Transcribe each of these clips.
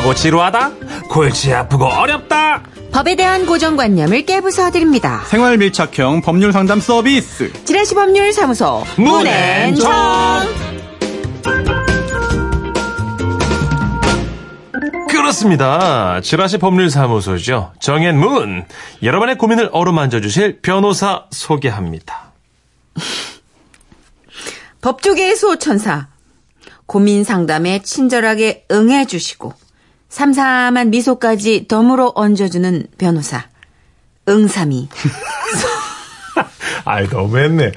답답하고 지루하다? 골치 아프고 어렵다? 법에 대한 고정관념을 깨부숴 드립니다. 생활 밀착형 법률 상담 서비스. 지라시 법률 사무소 문앤정. 그렇습니다. 지라시 법률 사무소죠. 정앤문. 여러분의 고민을 어루만져 주실 변호사 소개합니다. 법조계의 수호천사. 고민 상담에 친절하게 응해주시고 삼삼한 미소까지 덤으로 얹어주는 변호사. 응삼이 아이, 너무했네.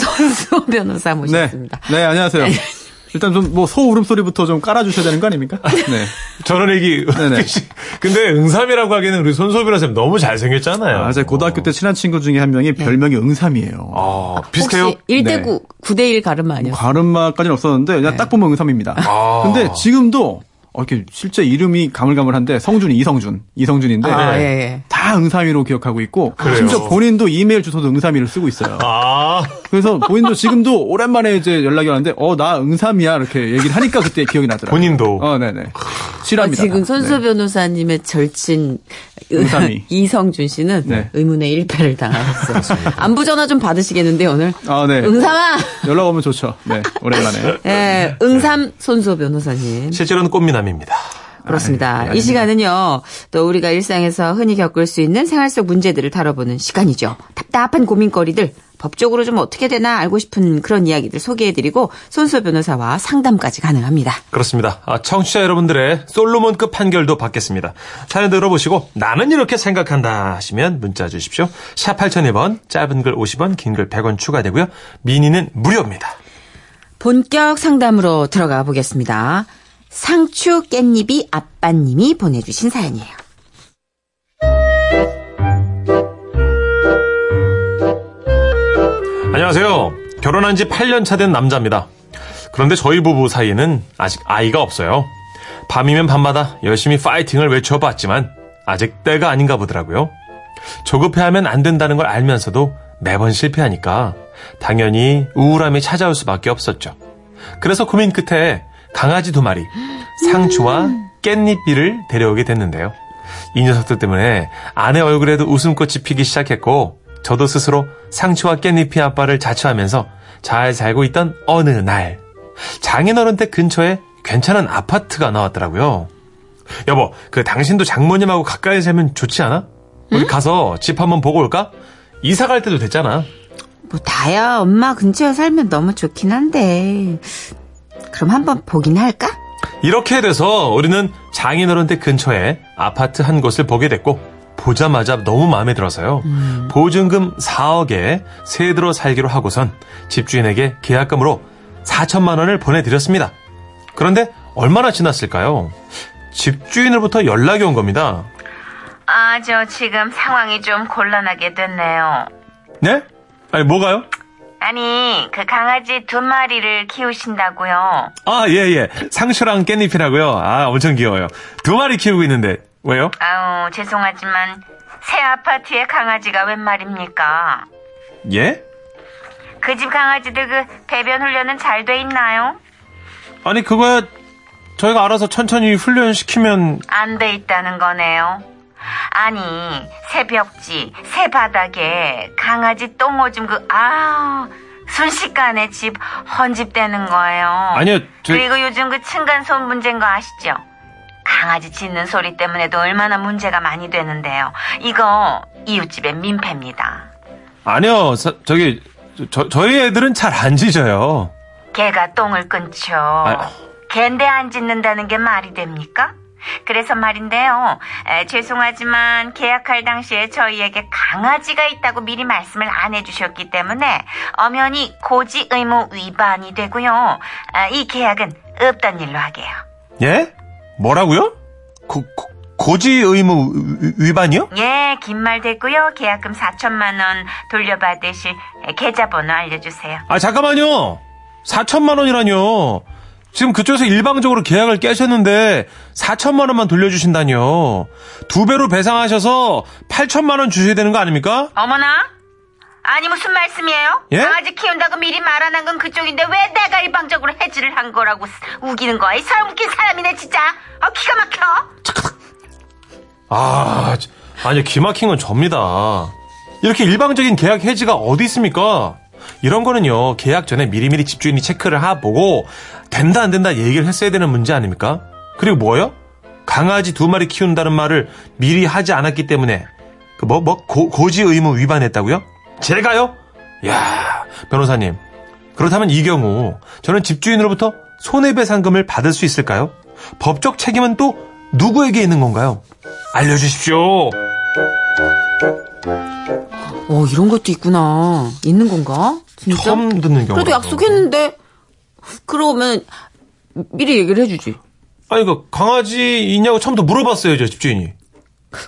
손수호 변호사 네. 모셨습니다. 네, 안녕하세요. 일단 좀 뭐 소 울음 소리부터 좀 깔아주셔야 되는 거 아닙니까? 네. 저는 얘기. 네네. 근데 응삼이라고 하기에는 우리 손소비라 쌤 너무 잘생겼잖아요. 아, 제가 고등학교 때 친한 친구 중에 한 명이 별명이 응삼이에요. 아, 비슷해요? 혹시 1대9, 9대1 가르마 아니었어요? 과름마까지는 없었는데 그냥 딱 보면 응삼입니다. 아. 근데 지금도 어, 이렇게 실제 이름이 가물가물한데 성준이 이성준, 이성준인데 아, 예, 예. 다 응삼이로 기억하고 있고 그래요? 심지어 본인도 이메일 주소도 응삼이를 쓰고 있어요. 아, 그래서 본인도 지금도 오랜만에 이제 연락이 왔는데 어 나 응삼이야 이렇게 얘기를 하니까 그때 기억이 나더라고요. 본인도. 어, 네네. 어, 실합니다. 지금 손수 네. 변호사님의 절친 응삼이. 이성준 씨는 네. 의문의 1패를 당하셨어요. 안부 전화 좀 받으시겠는데요, 오늘? 아, 네. 응삼아! 연락 오면 좋죠. 네, 오랜만에. 예, 응삼 손수 변호사님. 실제로는 꽃미남 입니다. 그렇습니다. 아, 이 시간은요, 또 우리가 일상에서 흔히 겪을 수 있는 생활 속 문제들을 다뤄보는 시간이죠. 답답한 고민거리들, 법적으로 좀 어떻게 되나 알고 싶은 그런 이야기들 소개해드리고, 손수 변호사와 상담까지 가능합니다. 그렇습니다. 아, 청취자 여러분들의 솔로몬급 판결도 받겠습니다. 사연 들어보시고 나는 이렇게 생각한다 하시면 문자 주십시오. 샵 8001번, 짧은 글 50원, 긴 글 100원 추가되고요. 미니는 무료입니다. 본격 상담으로 들어가 보겠습니다. 상추 깻잎이 아빠님이 보내주신 사연이에요. 안녕하세요. 결혼한 지 8년 차 된 남자입니다. 그런데 저희 부부 사이에는 아직 아이가 없어요. 밤이면 밤마다 열심히 파이팅을 외쳐봤지만 아직 때가 아닌가 보더라고요. 조급해하면 안 된다는 걸 알면서도 매번 실패하니까 당연히 우울함이 찾아올 수밖에 없었죠. 그래서 고민 끝에 강아지 두 마리, 상추와 깻잎비를 데려오게 됐는데요. 이 녀석들 때문에 아내 얼굴에도 웃음꽃이 피기 시작했고 저도 스스로 상추와 깻잎이 아빠를 자처하면서 잘 살고 있던 어느 날 장인어른 댁 근처에 괜찮은 아파트가 나왔더라고요. 여보, 그 당신도 장모님하고 가까이 살면 좋지 않아? 우리 가서 집 한번 보고 올까? 이사 갈 때도 됐잖아. 뭐 다야 엄마 근처에 살면 너무 좋긴 한데 그럼 한번 보긴 할까? 이렇게 돼서 우리는 장인어른 댁 근처에 아파트 한 곳을 보게 됐고 보자마자 너무 마음에 들어서요. 보증금 4억에 새 들어 살기로 하고선 집주인에게 계약금으로 4천만 원을 보내드렸습니다. 그런데 얼마나 지났을까요? 집주인으로부터 연락이 온 겁니다. 아, 저 지금 상황이 좀 곤란하게 됐네요. 네? 아니 뭐가요? 아니, 그 강아지 두 마리를 키우신다고요. 아, 예, 예. 상추랑 깻잎이라고요. 아, 엄청 귀여워요. 두 마리 키우고 있는데, 왜요? 아우, 죄송하지만 새 아파트에 강아지가 웬 말입니까? 예? 그 집 강아지들 그 배변 훈련은 잘 돼 있나요? 아니, 그거야, 저희가 알아서 천천히 훈련시키면, 안 돼 있다는 거네요. 아니, 새 벽지, 새 바닥에 강아지 똥 오줌 그, 아 순식간에 집 헌집되는 거예요. 아니요, 저- 그리고 요즘 그 층간소음 문제인 거 아시죠? 강아지 짖는 소리 때문에도 얼마나 문제가 많이 되는데요. 이거 이웃집의 민폐입니다. 아니요, 서- 저기, 저, 저희 애들은 잘 안 짖어요. 개가 똥을 끊죠. 아. 개인데 안 짖는다는 게 말이 됩니까? 그래서 말인데요. 에, 죄송하지만 계약할 당시에 저희에게 강아지가 있다고 미리 말씀을 안 해주셨기 때문에 엄연히 고지 의무 위반이 되고요. 아, 이 계약은 없던 일로 하게요. 예? 뭐라고요? 고, 고, 고지 의무 위- 위반이요? 예, 긴 말 됐고요. 계약금 4천만 원 돌려받으실 계좌번호 알려주세요. 아, 잠깐만요. 4천만 원이라뇨. 지금 그쪽에서 일방적으로 계약을 깨셨는데 4천만 원만 돌려주신다뇨. 두 배로 배상하셔서 8천만 원 주셔야 되는 거 아닙니까? 어머나? 아니 무슨 말씀이에요? 예? 강아지 키운다고 미리 말 안 한 건 그쪽인데 왜 내가 일방적으로 해지를 한 거라고 쓰- 우기는 거야? 이 사람 웃긴 사람이네 진짜. 아 기가 막혀. 아, 저- 아니 기막힌 건 접니다. 이렇게 일방적인 계약 해지가 어디 있습니까? 이런 거는요 계약 전에 미리미리 집주인이 체크를 해보고 된다 안 된다 얘기를 했어야 되는 문제 아닙니까? 그리고 뭐요? 강아지 두 마리 키운다는 말을 미리 하지 않았기 때문에 그 뭐뭐 고지 의무 위반했다고요? 제가요? 야 변호사님 그렇다면 이 경우 저는 집주인으로부터 손해배상금을 받을 수 있을까요? 법적 책임은 또 누구에게 있는 건가요? 알려주십시오. 어, 이런 것도 있구나. 있는 건가? 진짜? 처음 듣는 경우. 그래도 약속했는데, 그러면 미리 얘기를 해주지. 아니 그 강아지 있냐고 처음부터 물어봤어요, 저 집주인이.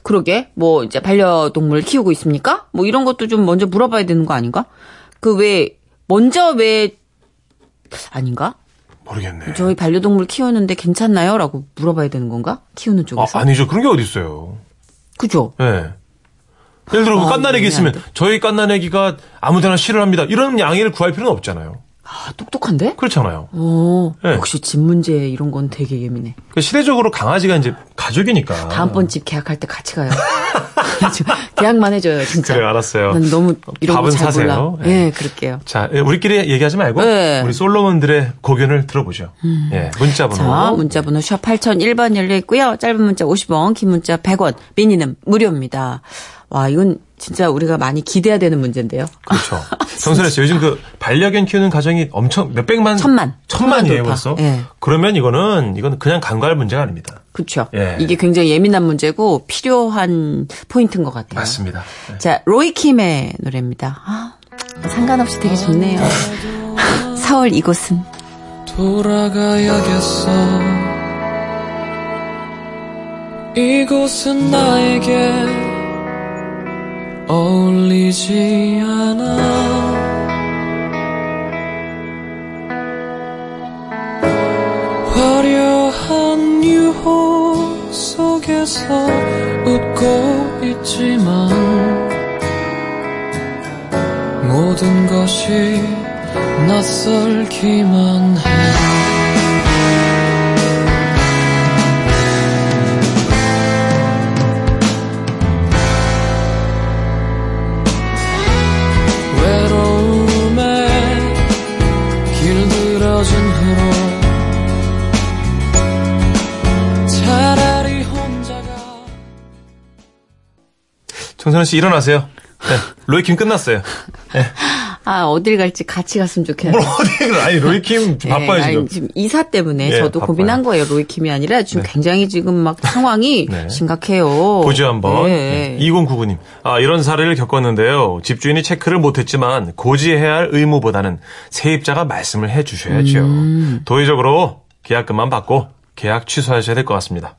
그러게, 뭐, 이제 반려동물 키우고 있습니까? 뭐 이런 것도 좀 먼저 물어봐야 되는 거 아닌가? 그 왜, 먼저 왜, 아닌가? 모르겠네. 저희 반려동물 키우는데 괜찮나요? 라고 물어봐야 되는 건가? 키우는 아, 쪽에서. 아 니죠. 그런 게 어디 있어요. 그죠? 예. 예를 들어 뭐 아, 깐나내기 이해가 있으면. 저희 깐나내기가 아무데나 싫어합니다. 이런 양해를 구할 필요는 없잖아요. 아, 똑똑한데? 그렇잖아요. 오, 네. 역시 집 문제 이런 건 되게 예민해. 그 시대적으로 강아지가 이제 가족이니까. 다음번 집 계약할 때 같이 가요. 계약만 해줘요, 진짜. 그래 알았어요. 난 너무 이런 밥은 사세요. 예. 예, 그럴게요. 자, 예, 우리끼리 얘기하지 말고 네. 우리 솔로몬들의 고견을 들어보죠. 예, 문자 번호. 자, 문자번호 샵 8001번 열려 있고요. 짧은 문자 50원, 긴 문자 100원, 미니는 무료입니다. 와, 이건 진짜 우리가 많이 기대해야 되는 문제인데요. 그렇죠. 정선혜 씨, 요즘 그 반려견 키우는 가정이 엄청 몇백만. 천만. 천만이에요, 천만 벌써. 예. 그러면 이거는, 이건 그냥 간과할 문제가 아닙니다. 그렇죠. 예. 이게 굉장히 예민한 문제고 필요한 포인트인 것 같아요. 맞습니다. 네. 자, 로이킴의 노래입니다. 아, 상관없이 되게 좋네요. 서울 이곳은 돌아가야겠어 이곳은 나에게 어울리지 않아. 화려한 유혹 속에서 웃고 있지만 모든 것이 낯설기만 해 정선혜 씨 일어나세요. 네, 로이킴 끝났어요. 아 어딜 갈지 같이 갔으면 좋겠네요. 뭘 어디를, 아니, 로이킴 네, 바빠요, 아니, 지금. 지금 이사 때문에 예, 저도 바빠요. 고민한 거예요. 로이킴이 아니라 지금 네. 굉장히 지금 막 상황이 네. 심각해요. 보죠, 한번. 네. 네. 2099님. 아, 이런 사례를 겪었는데요. 집주인이 체크를 못했지만 고지해야 할 의무보다는 세입자가 말씀을 해 주셔야죠. 음. 도의적으로 계약금만 받고 계약 취소하셔야 될 것 같습니다.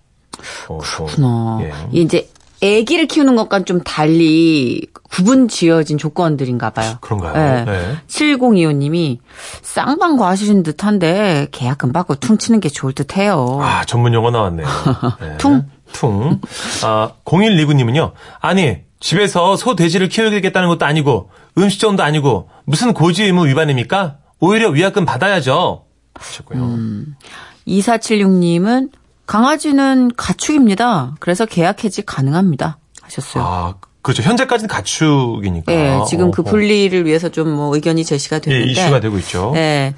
어, 그렇구나. 예. 이제 아기를 키우는 것과는 좀 달리 구분 지어진 조건들인가 봐요. 그런가요? 네. 7025님이 쌍방 과실인 듯한데 계약금 받고 퉁치는 게 좋을 듯해요. 아, 전문 용어 나왔네요. 네. 퉁. 퉁. 아, 0129님은요. 아니, 집에서 소 돼지를 키우겠다는 것도 아니고 음식점도 아니고 무슨 고지 의무 위반입니까? 오히려 위약금 받아야죠. 하셨고요. 음. 2476님은 강아지는 가축입니다. 그래서 계약 해지 가능합니다. 하셨어요. 아, 그렇죠. 현재까지는 가축이니까. 네, 지금 그 어허. 분리를 위해서 좀 뭐 의견이 제시가 예, 됐는데. 이슈가 되고 있죠. 네.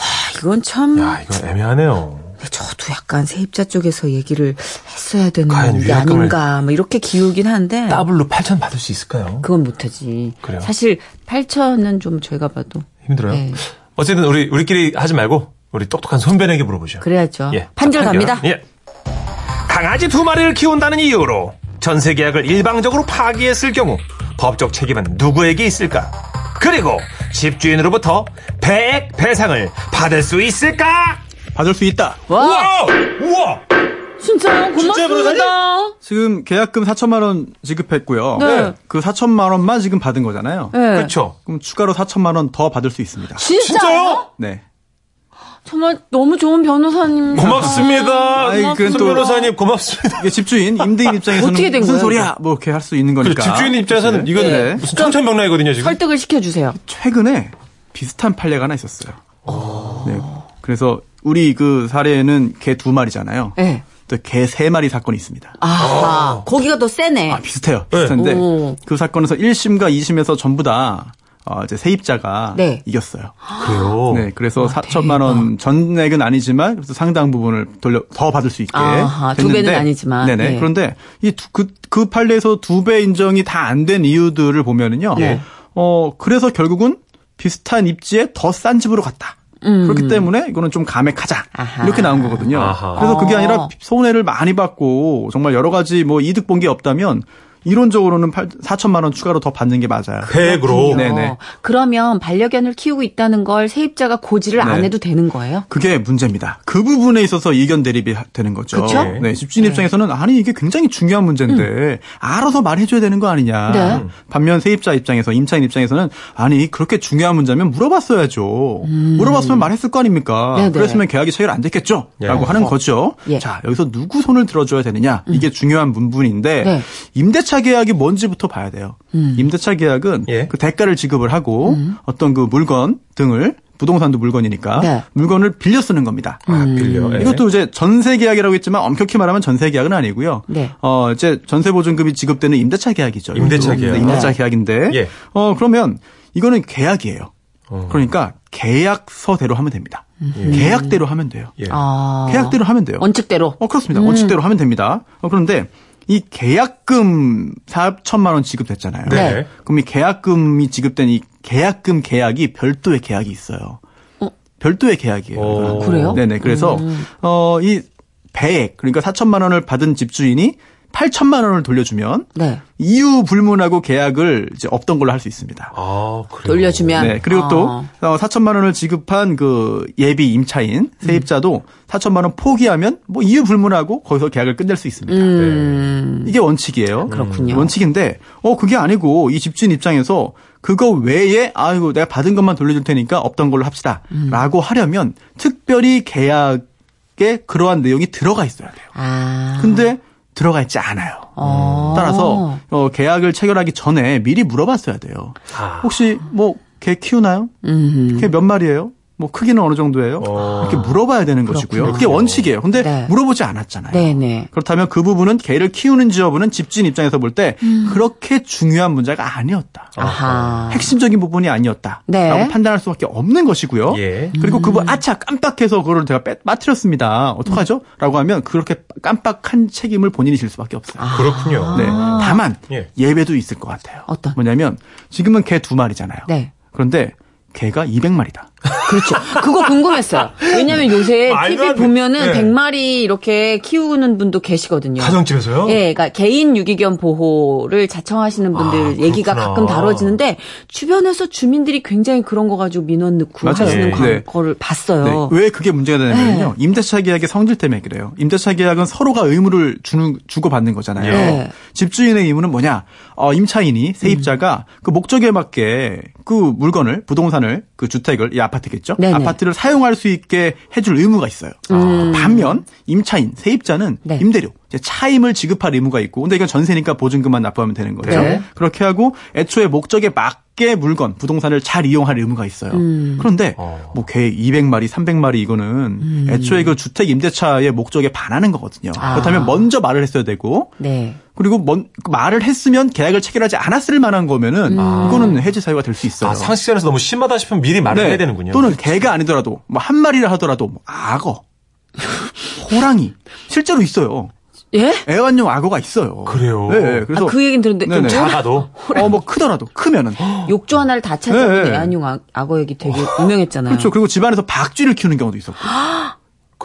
와, 이건 참 야, 이거 애매하네요. 저도 약간 세입자 쪽에서 얘기를 했어야 되는 게 아닌가 뭐 이렇게 기우긴 한데 더블로 8천 받을 수 있을까요? 그건 못하지. 그래요? 사실 8천은 좀 저희가 봐도 힘들어요. 네. 어쨌든 우리 우리끼리 하지 말고 우리 똑똑한 손변에게 물어보죠. 그래야죠. 예. 판결 자, 갑니다. 예. 강아지 두 마리를 키운다는 이유로 전세 계약을 일방적으로 파기했을 경우 법적 책임은 누구에게 있을까? 그리고 집주인으로부터 배액 배상을 받을 수 있을까? 받을 수 있다. 와, 우와! 우와! 진짜요? 고맙습니다. 지금 계약금 4천만 원 지급했고요. 네. 그 4천만 원만 지금 받은 거잖아요. 네. 그렇죠. 그럼 추가로 4천만 원 더 받을 수 있습니다. 진짜요? 네. 정말 너무 좋은 변호사님. 고맙습니다. 아이, 그건 손 또- 변호사님 고맙습니다. 이게 집주인, 임대인 입장에서는 어떻게 된 무슨 거예요, 소리야? 뭐 이렇게 할 수 있는 그 거니까. 집주인 입장에서는 이건 네. 무슨 청천벽력이거든요 지금. 설득을 시켜주세요. 최근에 비슷한 판례가 하나 있었어요. 네. 그래서 우리 그 사례는 개 두 마리잖아요. 네. 또개세 마리 사건이 있습니다. 아, 거기가 더 세네. 아, 비슷해요. 네. 비슷한데 오. 그 사건에서 1심과 2심에서 전부 다 어, 이제 세입자가 네. 이겼어요. 그래요. 네, 그래서 4천만 원 전액은 아니지만 그래서 상당 부분을 돌려 더 받을 수 있게 아하, 두 됐는데, 배는 아니지만, 네네. 네. 그런데 이그그 그 판례에서 두 배 인정이 다 안 된 이유들을 보면은요. 네. 어 그래서 결국은 비슷한 입지에 더 싼 집으로 갔다. 그렇기 때문에 이거는 좀 감액하자 음. 아하. 이렇게 나온 거거든요. 아하. 그래서 그게 어. 아니라 손해를 많이 받고 정말 여러 가지 뭐 이득 본 게 없다면 이론적으로는 8, 4천만 원 추가로 더 받는 게 맞아요. 획으로. 네네. 그러면 반려견을 키우고 있다는 걸 세입자가 고지를 안 네. 해도 되는 거예요? 그게 문제입니다. 그 부분에 있어서 이견 대립이 하- 되는 거죠. 그쵸? 네, 집주인 입장에서는 아니 이게 굉장히 중요한 문제인데 알아서 말해줘야 되는 거 아니냐. 음. 네. 반면 세입자 입장에서 임차인 입장에서는 아니 그렇게 중요한 문제면 물어봤어야죠. 물어봤으면 말했을 거 아닙니까? 음. 네네. 그랬으면 계약이 체결 안 됐겠죠. 예. 라고 하는 거죠. 예. 자 여기서 누구 손을 들어줘야 되느냐 이게 중요한 부분인데 네. 임대차 계약이 뭔지부터 봐야 돼요. 임대차 계약은 예. 그 대가를 지급을 하고 어떤 그 물건 등을 부동산도 물건이니까 네. 물건을 빌려 쓰는 겁니다. 아, 빌려. 예. 이것도 이제 전세 계약이라고 했지만 엄격히 말하면 전세 계약은 아니고요. 네. 어 이제 전세 보증금이 지급되는 임대차 계약이죠. 임대차. 계약. 네, 임대차 네. 계약인데 예. 어 그러면 이거는 계약이에요. 어. 그러니까 계약서대로 하면 됩니다. 계약대로 하면 돼요. 예. 아. 계약대로 하면 돼요. 원칙대로. 어, 그렇습니다. 원칙대로 하면 됩니다. 어, 그런데 이 계약금 4천만 원 지급됐잖아요. 네. 그럼 이 계약금이 지급된 이 계약금 계약이 별도의 계약이 있어요. 어? 별도의 계약이에요. 어. 그래요? 네네. 그래서 어, 이 배액 그러니까 4천만 원을 받은 집주인이 8천만 원을 돌려주면 네. 이유 불문하고 계약을 이제 없던 걸로 할 수 있습니다. 아, 그래요. 돌려주면. 네. 그리고 어. 또 어, 4천만 원을 지급한 그 예비 임차인 세입자도 4천만 원 포기하면 뭐 이유 불문하고 거기서 계약을 끝낼 수 있습니다. 음. 이게 원칙이에요. 그렇군요. 원칙인데 어 그게 아니고 이 집주인 입장에서 그거 외에 아이고 내가 받은 것만 돌려줄 테니까 없던 걸로 합시다라고 하려면 특별히 계약 에 그러한 내용이 들어가 있어야 돼요. 아. 근데 들어가 있지 않아요. 어. 따라서 어, 계약을 체결하기 전에 미리 물어봤어야 돼요. 아. 혹시 뭐 개 키우나요? 음. 개몇 마리예요? 뭐 크기는 어느 정도예요? 어. 이렇게 물어봐야 되는 것이고요. 그게. 원칙이에요. 근데 네. 물어보지 않았잖아요. 네네. 그렇다면 그 부분은 개를 키우는지 여부는 집주인 입장에서 볼때 음. 그렇게 중요한 문제가 아니었다. 아하. 핵심적인 부분이 아니었다. 네. 라고 판단할 수밖에 없는 것이고요. 예. 그리고 음. 그분 아차 깜빡해서 그걸 제가 빼, 빠뜨렸습니다. 어떡하죠? 라고 하면 그렇게 깜빡한 책임을 본인이 질 수밖에 없어요. 그렇군요. 네. 다만 예. 예외도 있을 것 같아요. 어떤? 뭐냐면 지금은 개 두 마리잖아요. 네. 그런데 개가 200마리다. 그렇죠. 그거 궁금했어요. 왜냐면 요새 TV. 보면은 네. 100마리 이렇게 키우는 분도 계시거든요. 가정집에서요? 예, 그러니까 개인 유기견 보호를 자청하시는 분들 아, 얘기가. 가끔 다뤄지는데 주변에서 주민들이 굉장히 그런 거 가지고 민원 넣고 맞아요. 하시는 네. 거를 네. 봤어요. 왜 그게 문제가 되냐면요. 임대차 계약의 성질 때문에 그래요. 임대차 계약은 서로가 의무를 주는 주고 받는 거잖아요. 네. 집주인의 의무는 뭐냐? 어, 임차인이 세입자가 음. 그 목적에 맞게 그 물건을 부동산을 그 주택을 이 아파트겠죠. 네네. 아파트를 사용할 수 있게 해줄 의무가 있어요. 반면 임차인 세입자는 음. 네. 임대료 차임을 지급할 의무가 있고 근데 이건 전세니까 보증금만 납부하면 되는 거죠. 네. 그렇게 하고 애초에 목적에 맞게 물건 부동산을 잘 이용할 의무가 있어요. 음. 그런데 어. 뭐개 200마리, 300마리 이거는 애초에 그 주택 임대차의 목적에 반하는 거거든요. 아. 그렇다면 먼저 말을 했어야 되고 네. 그리고 먼, 그 말을 했으면 계약을 체결하지 않았을 만한 거면은 이거는 해지 사유가 될 수 있어요. 아, 상식선에서 너무 심하다 싶으면 미리 말을 네. 해야 되는군요. 또는 개가 아니더라도 뭐 한 마리라 하더라도 뭐 악어, 호랑이 실제로 있어요. 예? 애완용 악어가 있어요. 그래요? 네, 그래서 아, 그 얘기는 들었는데 네네. 좀 작아도. 어 뭐 크더라도 크면은 욕조 하나를 다 찾아보는 네. 애완용 악- 악어 얘기 되게 유명했잖아요. 그렇죠. 그리고 집안에서 박쥐를 키우는 경우도 있었고.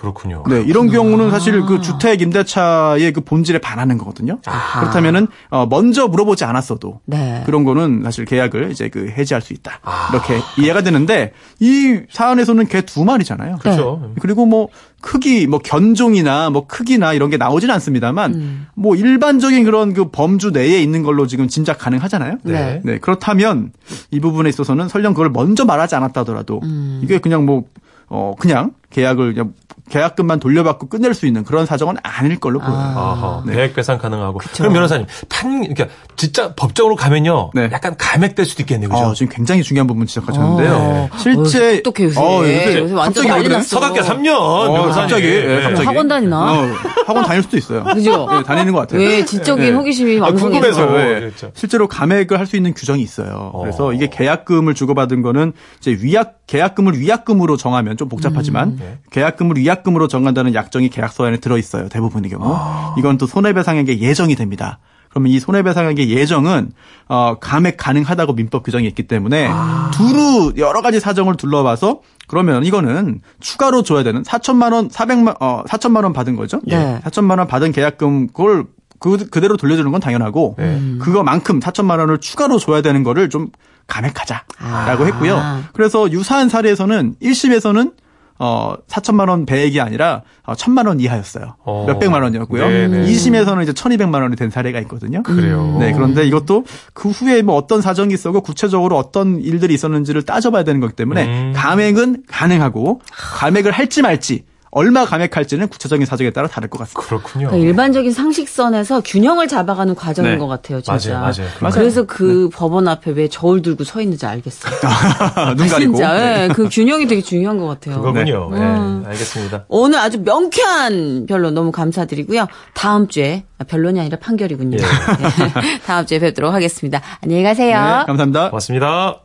그렇군요. 네, 이런 경우는 사실 그 주택 임대차의 그 본질에 반하는 거거든요. 아하. 그렇다면은 어 먼저 물어보지 않았어도 네. 그런 거는 사실 계약을 이제 그 해지할 수 있다. 아. 이렇게 이해가 되는데 이 사안에서는 개 두 마리잖아요. 그렇죠. 그리고 뭐 크기 뭐 견종이나 뭐 크기나 이런 게 나오진 않습니다만 음. 뭐 일반적인 그런 그 범주 내에 있는 걸로 지금 짐작 가능하잖아요. 네. 네, 그렇다면 이 부분에 있어서는 설령 그걸 먼저 말하지 않았다 하더라도 음. 이게 그냥 뭐 어 그냥 계약을 그냥 계약금만 돌려받고 끝낼 수 있는 그런 사정은 아닐 걸로 보여요. 아하, 네. 배액 배상 가능하고. 그럼 변호사님, 판, 그러니까 진짜 법적으로 가면요. 네. 약간 감액될 수도 있겠네요. 그죠? 어, 지금 굉장히 중요한 부분 지적하셨는데요. 어. 실제 어, 똑똑해, 요새. 요새 요새 완전 갑자기 난리 그래? 났어. 서답게 3년. 어. 갑자기, 예, 네. 갑자기. 학원 다니나? 어, 학원 다닐 수도 있어요. 그죠? 예, 다니는 것 같아요. 왜 지적인 예. 호기심이 아, 왕성해서. 궁금해서. 예. 그렇죠. 실제로 감액을 할 수 있는 규정이 있어요. 어. 그래서 이게 계약금을 주고받은 거는 이제 위약 계약금을 위약금으로 정하면 좀 복잡하지만 네. 계약금을 위약 금으로 정한다는 약정이 계약서 안에 들어 있어요. 대부분의 경우. 이건 또 손해배상액의 예정이 됩니다. 그러면 이 손해배상액의 예정은 어, 감액 가능하다고 민법 규정이 있기 때문에 두루 여러 가지 사정을 둘러봐서 그러면 이거는 추가로 줘야 되는 4천만 원, 400만 어 4천만 원 받은 거죠. 네. 4천만 원 받은 계약금 그걸 그, 그대로 돌려주는 건 당연하고 네. 그거만큼 4천만 원을 추가로 줘야 되는 거를 좀 감액하자라고 아. 했고요. 그래서 유사한 사례에서는 1심에서는 어 4천만 원 배액이 아니라 어, 1천만 원 이하였어요. 어. 몇백만 원이었고요. 네네. 2심에서는 이제 1,200만 원이 된 사례가 있거든요. 그래요. 네, 그런데 이것도 그 후에 뭐 어떤 사정이 있었고 구체적으로 어떤 일들이 있었는지를 따져봐야 되는 거기 때문에 음. 감액은 가능하고 감액을 할지 말지 얼마 감액할지는 구체적인 사정에 따라 다를 것 같습니다. 그렇군요. 그러니까 일반적인 상식선에서 균형을 잡아가는 과정인 네. 것 같아요, 진짜. 맞아요, 맞아요. 맞아요. 그래서 그 법원 앞에 왜 저울 들고 서 있는지 알겠어요. 눈 가리고. 진짜, 네. 예, 그 균형이 되게 중요한 것 같아요. 그거군요. 네. 음. 알겠습니다. 오늘 아주 명쾌한 변론 너무 감사드리고요. 다음 주에 아, 변론이 아니라 판결이군요. 예. 네. 다음 주에 뵙도록 하겠습니다. 안녕히 가세요. 네, 감사합니다. 고맙습니다.